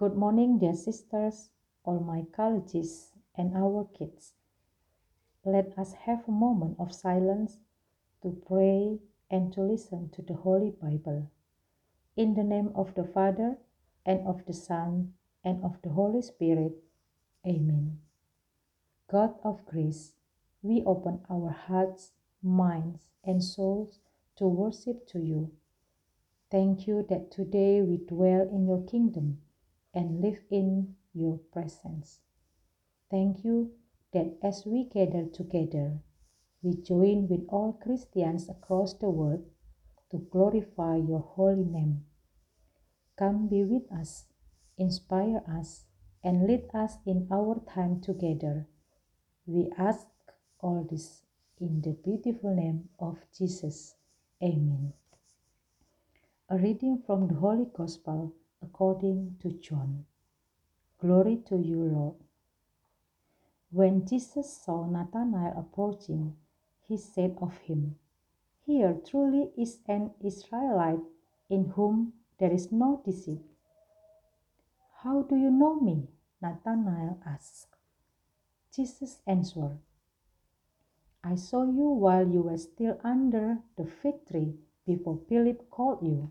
Good morning, dear sisters, all my colleagues, and our kids. Let us have a moment of silence to pray and to listen to the Holy Bible. In the name of the Father, and of the Son, and of the Holy Spirit. Amen. God of grace, we open our hearts, minds, and souls to worship to you. Thank you that today we dwell in your kingdom and live in your presence. Thank you that as we gather together, we join with all Christians across the world to glorify your holy name. Come be with us, inspire us, and lead us in our time together. We ask all this in the beautiful name of Jesus. Amen. A reading from the Holy Gospel according to John. Glory to you, Lord. When Jesus saw Nathanael approaching, he said of him, Here truly is an Israelite in whom there is no deceit. How do you know me? Nathanael asked. Jesus answered, I saw you while you were still under the fig tree before Philip called you.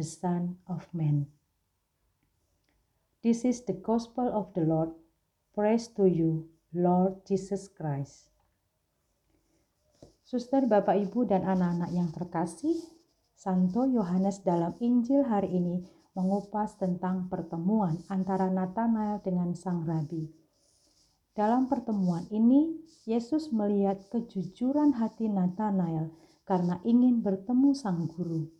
the Son of Man. This is the gospel of the Lord. Praise to you, Lord Jesus Christ. Suster, Bapak, Ibu, dan anak-anak yang terkasih, Santo Yohanes dalam Injil hari ini mengupas tentang pertemuan antara Nathanael dengan Sang Rabi. Dalam pertemuan ini, Yesus melihat kejujuran hati Nathanael karena ingin bertemu Sang Guru.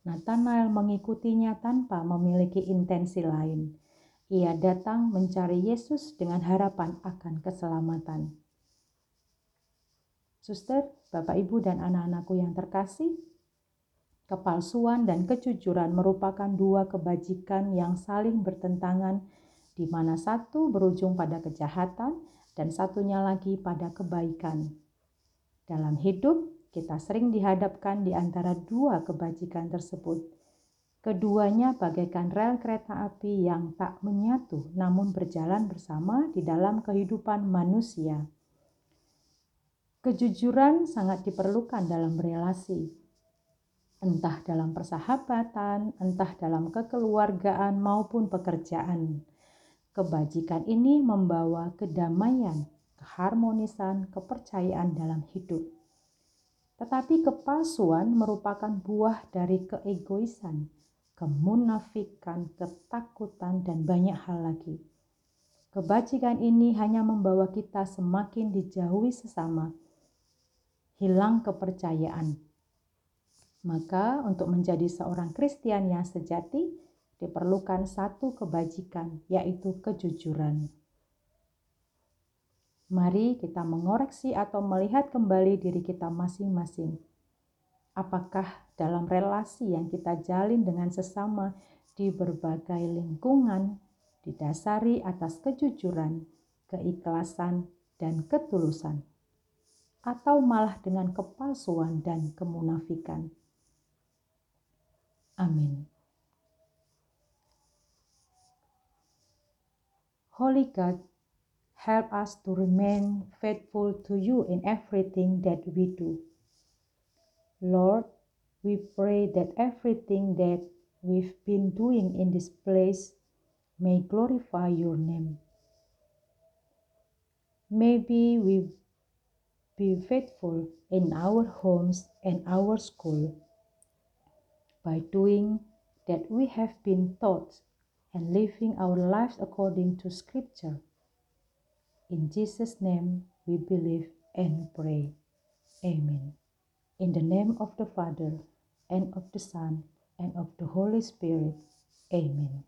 Nathanael mengikutinya tanpa memiliki intensi lain. Ia datang mencari Yesus dengan harapan akan keselamatan. Suster, Bapak, Ibu, dan anak-anakku yang terkasih, kepalsuan dan kejujuran merupakan dua kebajikan yang saling bertentangan, di mana satu berujung pada kejahatan dan satunya lagi pada kebaikan. Dalam hidup, kita sering dihadapkan di antara dua kebajikan tersebut. Keduanya bagaikan rel kereta api yang tak menyatu namun berjalan bersama di dalam kehidupan manusia. Kejujuran sangat diperlukan dalam relasi, entah dalam persahabatan, entah dalam kekeluargaan maupun pekerjaan. Kebajikan ini membawa kedamaian, keharmonisan, kepercayaan dalam hidup. Tetapi kepalsuan merupakan buah dari keegoisan, kemunafikan, ketakutan, dan banyak hal lagi. Kebajikan ini hanya membawa kita semakin dijauhi sesama, hilang kepercayaan. Maka, untuk menjadi seorang Kristen yang sejati, diperlukan satu kebajikan, yaitu kejujuran. Mari kita mengoreksi atau melihat kembali diri kita masing-masing. Apakah dalam relasi yang kita jalin dengan sesama di berbagai lingkungan didasari atas kejujuran, keikhlasan, dan ketulusan, atau malah dengan kepalsuan dan kemunafikan? Amin. Holy God, Help us to remain faithful to you in everything that we do. Lord, we pray that everything that we've been doing in this place may glorify your name. Maybe we be faithful in our homes and our school. By doing that we have been taught and living our lives according to Scripture. In Jesus' name we believe and pray. Amen. In the name of the Father, and of the Son, and of the Holy Spirit. Amen.